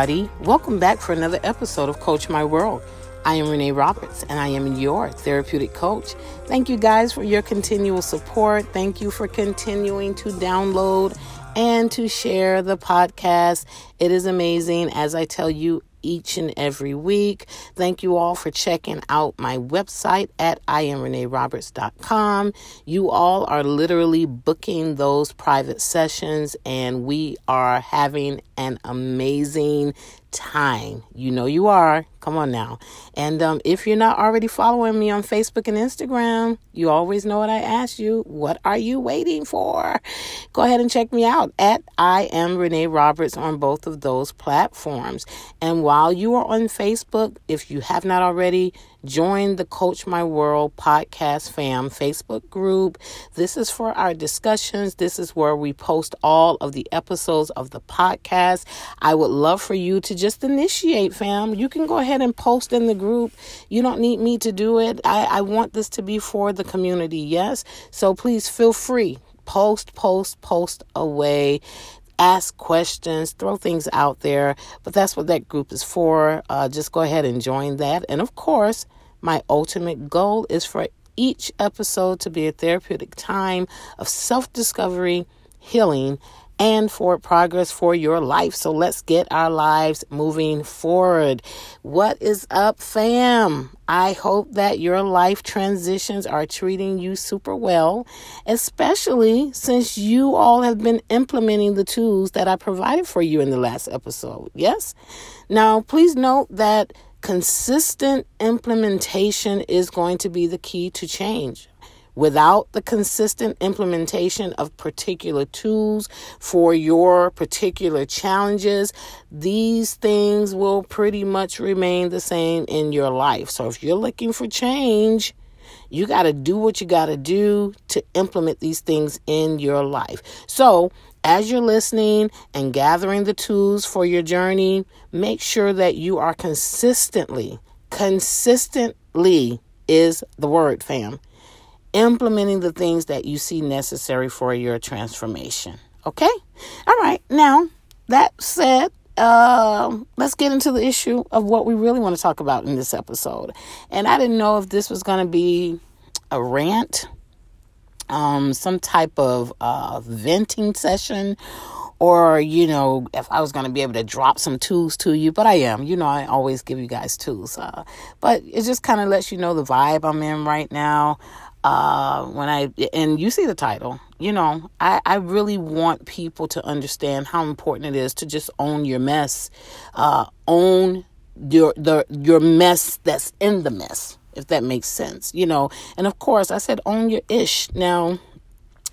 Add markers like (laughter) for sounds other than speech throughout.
everybody. Welcome back for another episode of Coach My World. I am Renee Roberts, and I am your therapeutic coach. Thank you guys for your continual support. Thank you for continuing to download and to share the podcast. It is amazing, as I tell you each and every week. Thank you all for checking out my website at iamreneeroberts.com. You all are literally booking those private sessions, and we are having an amazing time. You know you are. Come on now. And um, if you're not already following me on Facebook and Instagram, you always know what I ask you. What are you waiting for? Go ahead and check me out at I am Renee Roberts on both of those platforms. And while you are on Facebook, if you have not already, join the Coach My World podcast fam Facebook group. This is for our discussions. This is where we post all of the episodes of the podcast. I would love for you to just initiate, fam. You can go ahead and post in the group. You don't need me to do it. I, I want this to be for the community, yes? So please feel free. Post, post, post away ask questions, throw things out there. But that's what that group is for. Uh, just go ahead and join that. And of course, my ultimate goal is for each episode to be a therapeutic time of self discovery, healing, and for progress for your life. So let's get our lives moving forward. What is up, fam? I hope that your life transitions are treating you super well, especially since you all have been implementing the tools that I provided for you in the last episode. Yes? Now, please note that consistent implementation is going to be the key to change. Without the consistent implementation of particular tools for your particular challenges, these things will pretty much remain the same in your life. So if you're looking for change, you got to do what you got to do to implement these things in your life. So, as you're listening and gathering the tools for your journey, make sure that you are consistently, consistently is the word, fam implementing the things that you see necessary for your transformation. Okay? All right. Now, that said, uh, let's get into the issue of what we really want to talk about in this episode. And I didn't know if this was going to be a rant, um, some type of uh, venting session, or you know if i was going to be able to drop some tools to you but i am you know i always give you guys tools uh, but it just kind of lets you know the vibe i'm in right now uh, when I and you see the title, you know, I, I really want people to understand how important it is to just own your mess, uh, own your the your mess that's in the mess, if that makes sense, you know. And of course, I said own your ish. Now,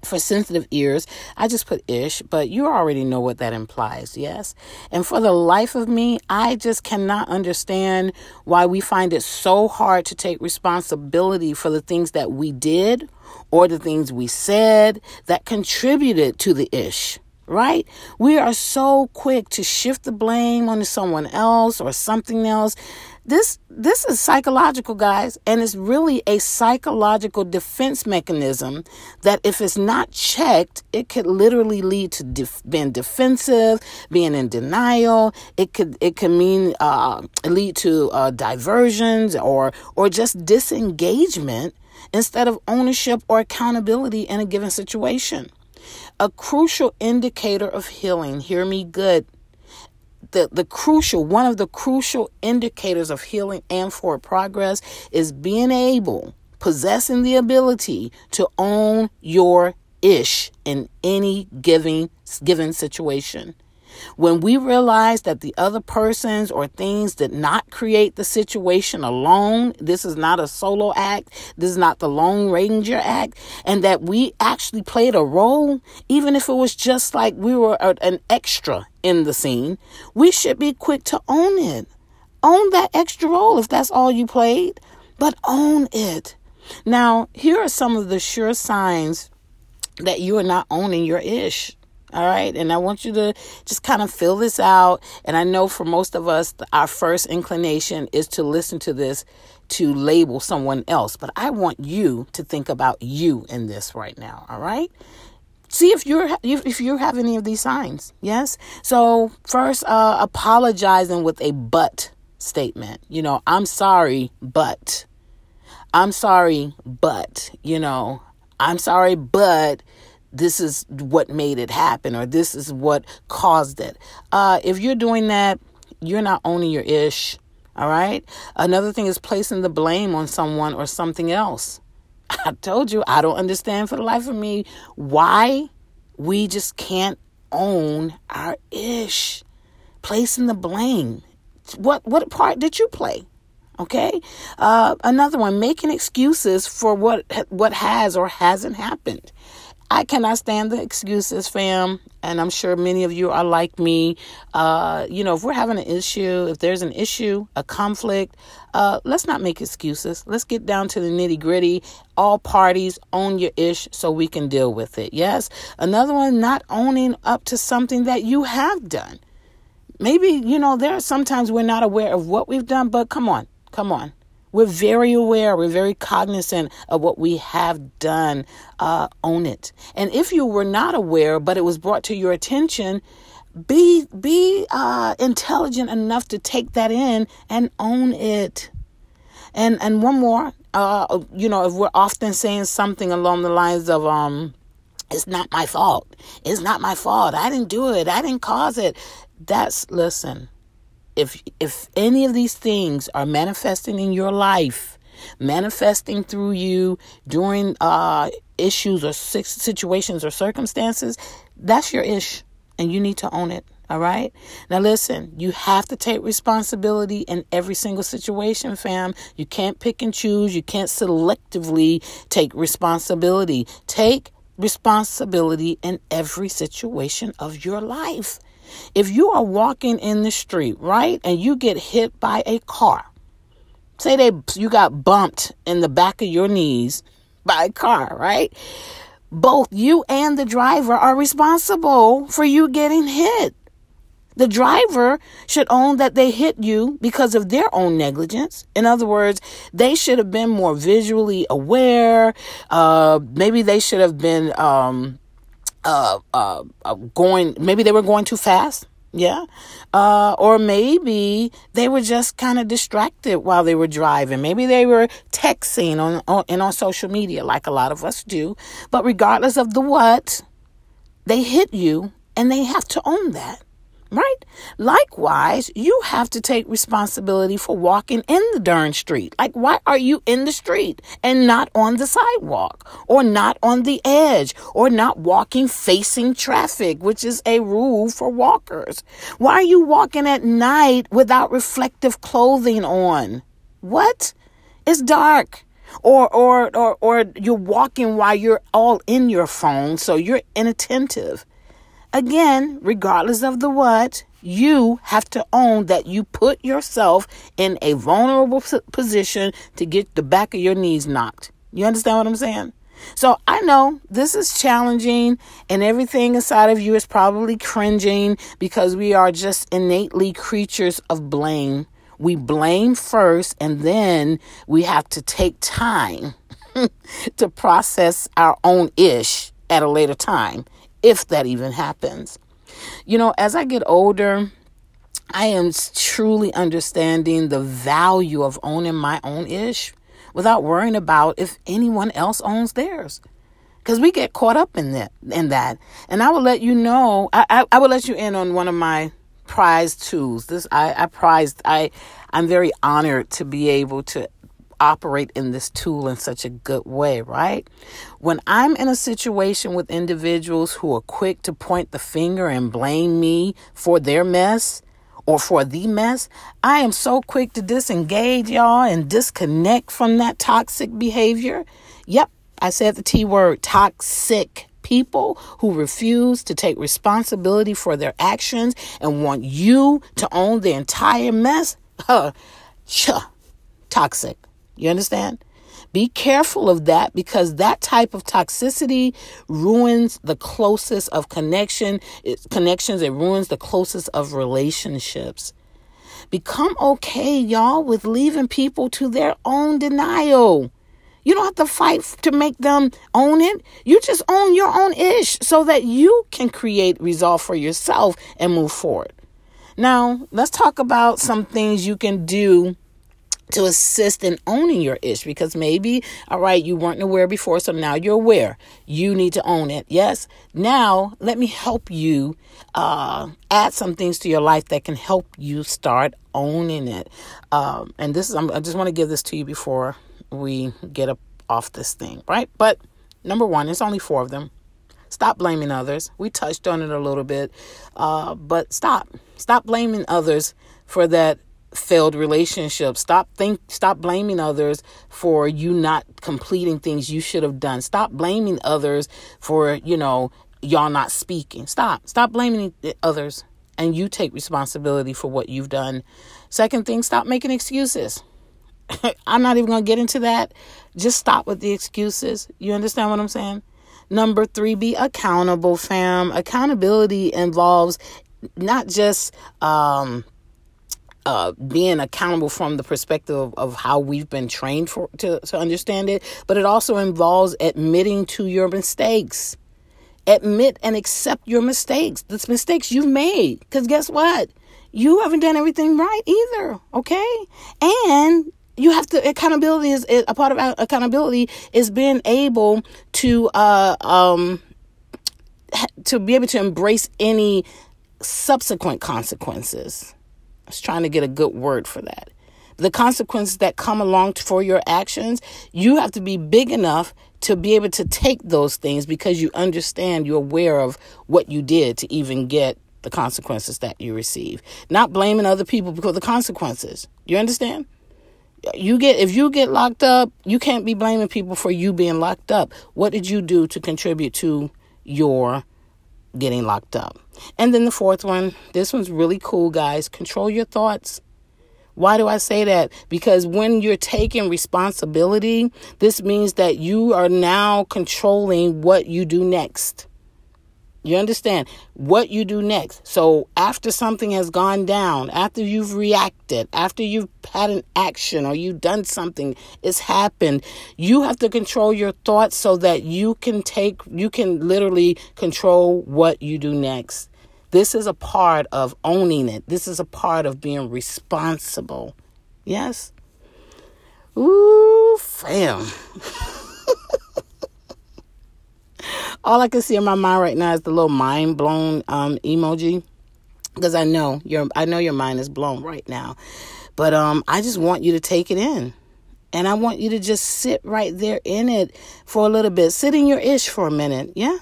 for sensitive ears, I just put ish, but you already know what that implies, yes? And for the life of me, I just cannot understand why we find it so hard to take responsibility for the things that we did or the things we said that contributed to the ish right? We are so quick to shift the blame onto someone else or something else. This this is psychological guys and it's really a psychological defense mechanism that if it's not checked it could literally lead to def- being defensive being in denial. It could it could mean uh, lead to uh, diversions or or just disengagement instead of ownership or accountability in a given situation a crucial indicator of healing hear me good the, the crucial, one of the crucial indicators of healing and for progress is being able, possessing the ability to own your ish in any given given situation. When we realize that the other persons or things did not create the situation alone, this is not a solo act, this is not the Lone Ranger act, and that we actually played a role, even if it was just like we were an extra in the scene, we should be quick to own it. Own that extra role if that's all you played, but own it. Now, here are some of the sure signs that you are not owning your ish. All right. And I want you to just kind of fill this out. And I know for most of us, our first inclination is to listen to this to label someone else. But I want you to think about you in this right now. All right. see if you're if you have any of these signs yes so first uh apologizing with a but statement you know i'm sorry but i'm sorry but you know i'm sorry but this is what made it happen or this is what caused it uh if you're doing that you're not owning your ish all right another thing is placing the blame on someone or something else (laughs) I told you, I don't understand for the life of me why we just can't own our ish. Placing the blame. What what part did you play? Okay. Uh, another one, making excuses for what what has or hasn't happened. I cannot stand the excuses, fam. And I'm sure many of you are like me. Uh, you know, if we're having an issue, if there's an issue, a conflict, uh, let's not make excuses. Let's get down to the nitty gritty. All parties own your ish so we can deal with it. Yes. Another one, not owning up to something that you have done. Maybe, you know, there are sometimes we're not aware of what we've done, but come on, come on. We're very aware, we're very cognizant of what we have done. Uh, own it. And if you were not aware, but it was brought to your attention, be be uh, intelligent enough to take that in and own it. And and one more, uh, you know, if we're often saying something along the lines of um, it's not my fault. It's not my fault. I didn't do it. I didn't cause it. That's listen if if any of these things are manifesting in your life, manifesting through you during uh, issues or situations or circumstances, that's your ish, and you need to own it. All right. Now, listen, you have to take responsibility in every single situation, fam. You can't pick and choose. You can't selectively take responsibility. Take responsibility in every situation of your life. If you are walking in the street, right, and you get hit by a car, say they you got bumped in the back of your knees by a car, right? Both you and the driver are responsible for you getting hit. The driver should own that they hit you because of their own negligence. In other words, they should have been more visually aware. Uh, maybe they should have been um, uh, uh, uh, going, maybe they were going too fast. Yeah. Uh, or maybe they were just kind of distracted while they were driving. Maybe they were texting on, on and on social media like a lot of us do. But regardless of the what, they hit you and they have to own that right? Likewise, you have to take responsibility for walking in the darn street. Like, why are you in the street and not on the sidewalk or not on the edge or not walking facing traffic, which is a rule for walkers? Why are you walking at night without reflective clothing on? What? It's dark. Or, or, or, or you're walking while you're all in your phone, so you're inattentive. Again, regardless of the what, you have to own that you put yourself in a vulnerable position to get the back of your knees knocked. You understand what I'm saying? So I know this is challenging and everything inside of you is probably cringing because we are just innately creatures of blame. We blame first and then we have to take time (laughs) to process our own ish at a later time if that even happens. You know, as I get older, I am truly understanding the value of owning my own ish without worrying about if anyone else owns theirs. Because we get caught up in that in that. And I will let you know, I, I, I will let you in on one of my prized tools. This I, I prized I I'm very honored to be able to operate in this tool in such a good way, right? When I'm in a situation with individuals who are quick to point the finger and blame me for their mess or for the mess, I am so quick to disengage y'all and disconnect from that toxic behavior. Yep, I said the T word toxic people who refuse to take responsibility for their actions and want you to own the entire mess. (laughs) Huh, toxic. You understand? Be careful of that because that type of toxicity ruins the closest of connection, it, connections. It ruins the closest of relationships. Become okay, y'all, with leaving people to their own denial. You don't have to fight to make them own it. You just own your own ish so that you can create resolve for yourself and move forward. Now, let's talk about some things you can do to assist in owning your ish because maybe all right you weren't aware before so now you're aware. You need to own it. Yes. Now let me help you uh, add some things to your life that can help you start owning it. Um, and this is I'm, i just want to give this to you before we get up off this thing right? But number one it's only four of them. Stop blaming others. We touched on it a little bit. Uh, but stop. Stop blaming others for that failed relationships. Stop think stop blaming others for you not completing things you should have done. Stop blaming others for, you know, y'all not speaking. Stop. Stop blaming others and you take responsibility for what you've done. Second thing, stop making excuses. (laughs) I'm not even going to get into that. Just stop with the excuses. You understand what I'm saying? Number three, be accountable, fam. Accountability involves not just um, uh, being accountable from the perspective of, of, how we've been trained for to, to understand it, but it also involves admitting to your mistakes. Admit and accept your mistakes, the mistakes you've made. Because guess what? You haven't done everything right either. Okay, and you have to accountability is a part of accountability is being able to uh um to be able to embrace any subsequent consequences I was trying to get a good word for that. The consequences that come along for your actions, you have to be big enough to be able to take those things because you understand, you're aware of what you did to even get the consequences that you receive. Not blaming other people because the consequences. You understand? You get if you get locked up, you can't be blaming people for you being locked up. What did you do to contribute to your getting locked up. And then the fourth one, this one's really cool, guys. Control your thoughts. Why do I say that? Because when you're taking responsibility, this means that you are now controlling what you do next. You understand what you do next. So, after something has gone down, after you've reacted, after you've had an action or you've done something, it's happened, you have to control your thoughts so that you can take, you can literally control what you do next. This is a part of owning it, this is a part of being responsible. Yes? Ooh, fam. (laughs) all I can see in my mind right now is the little mind blown um, emoji because I know your I know your mind is blown right now. But um, I just want you to take it in. And I want you to just sit right there in it for a little bit. Sit in your ish for a minute. Yeah.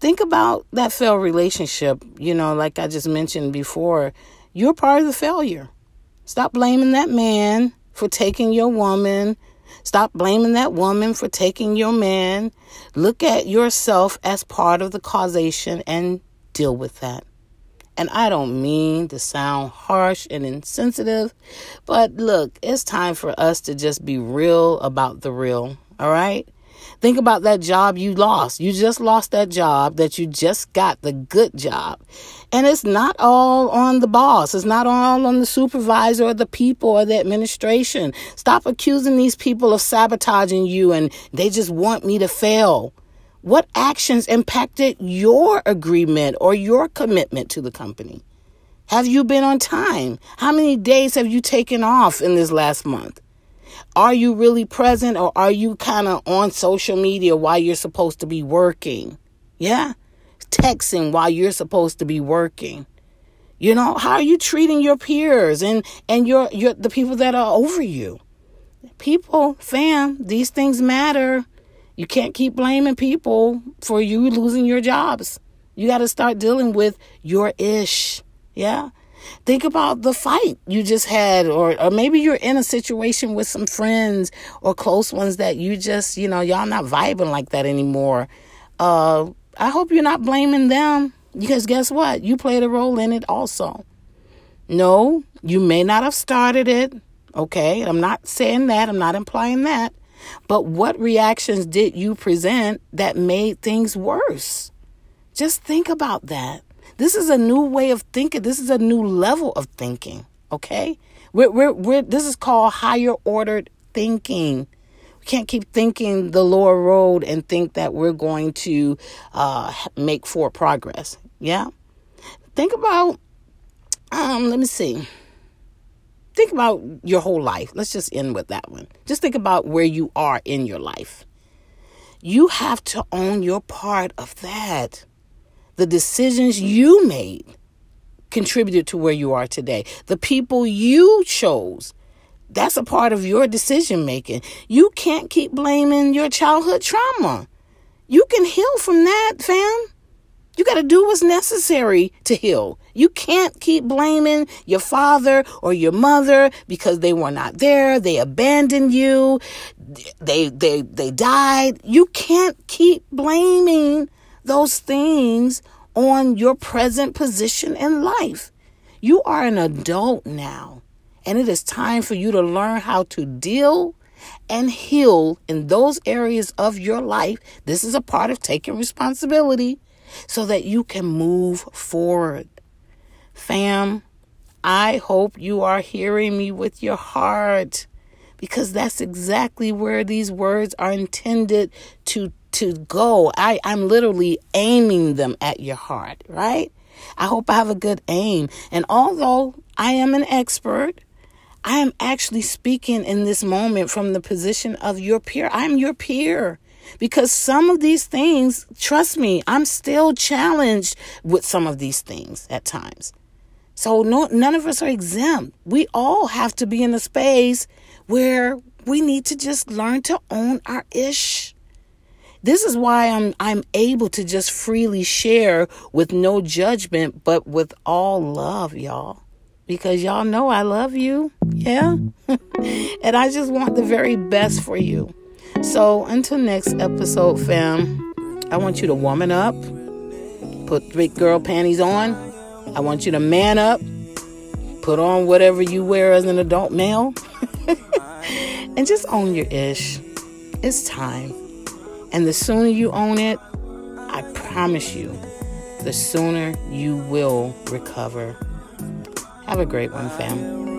Think about that failed relationship. You know, like I just mentioned before, you're part of the failure. Stop blaming that man for taking your woman Stop blaming that woman for taking your man. Look at yourself as part of the causation and deal with that. And I don't mean to sound harsh and insensitive, but look, it's time for us to just be real about the real, all right? Think about that job you lost. You just lost that job that you just got the good job. And it's not all on the boss. It's not all on the supervisor or the people or the administration. Stop accusing these people of sabotaging you and they just want me to fail. What actions impacted your agreement or your commitment to the company? Have you been on time? How many days have you taken off in this last month? Are you really present or are you kind of on social media while you're supposed to be working? Yeah. Texting while you're supposed to be working. You know, how are you treating your peers and and your your the people that are over you? People, fam, these things matter. You can't keep blaming people for you losing your jobs. You got to start dealing with your ish. Yeah. Think about the fight you just had, or, or maybe you're in a situation with some friends or close ones that you just, you know, y'all not vibing like that anymore. Uh, I hope you're not blaming them because guess what? You played a role in it also. No, you may not have started it. Okay, I'm not saying that, I'm not implying that. But what reactions did you present that made things worse? Just think about that. This is a new way of thinking. This is a new level of thinking. Okay, we're, we're, we're, this is called higher ordered thinking. We can't keep thinking the lower road and think that we're going to uh, make forward progress. Yeah. Think about, um, let me see. Think about your whole life. Let's just end with that one. Just think about where you are in your life. You have to own your part of that. The decisions you made contributed to where you are today. The people you chose, that's a part of your decision making. You can't keep blaming your childhood trauma. You can heal from that, fam. You got to do what's necessary to heal. You can't keep blaming your father or your mother because they were not there, they abandoned you, they they they died. You can't keep blaming those things on your present position in life. You are an adult now, and it is time for you to learn how to deal and heal in those areas of your life. This is a part of taking responsibility so that you can move forward. Fam, I hope you are hearing me with your heart because that's exactly where these words are intended to to go. I, I'm literally aiming them at your heart, right? I hope I have a good aim. And although I am an expert, I am actually speaking in this moment from the position of your peer. I'm your peer. Because some of these things, trust me, I'm still challenged with some of these things at times. So no, none of us are exempt. We all have to be in a space where we need to just learn to own our ish. This is why I'm I'm able to just freely share with no judgment but with all love, y'all. Because y'all know I love you. Yeah. (laughs) and I just want the very best for you. So until next episode, fam, I want you to woman up, put big girl panties on. I want you to man up, put on whatever you wear as an adult male, (laughs) and just own your ish. It's time. And the sooner you own it, I promise you, the sooner you will recover. Have a great one, fam.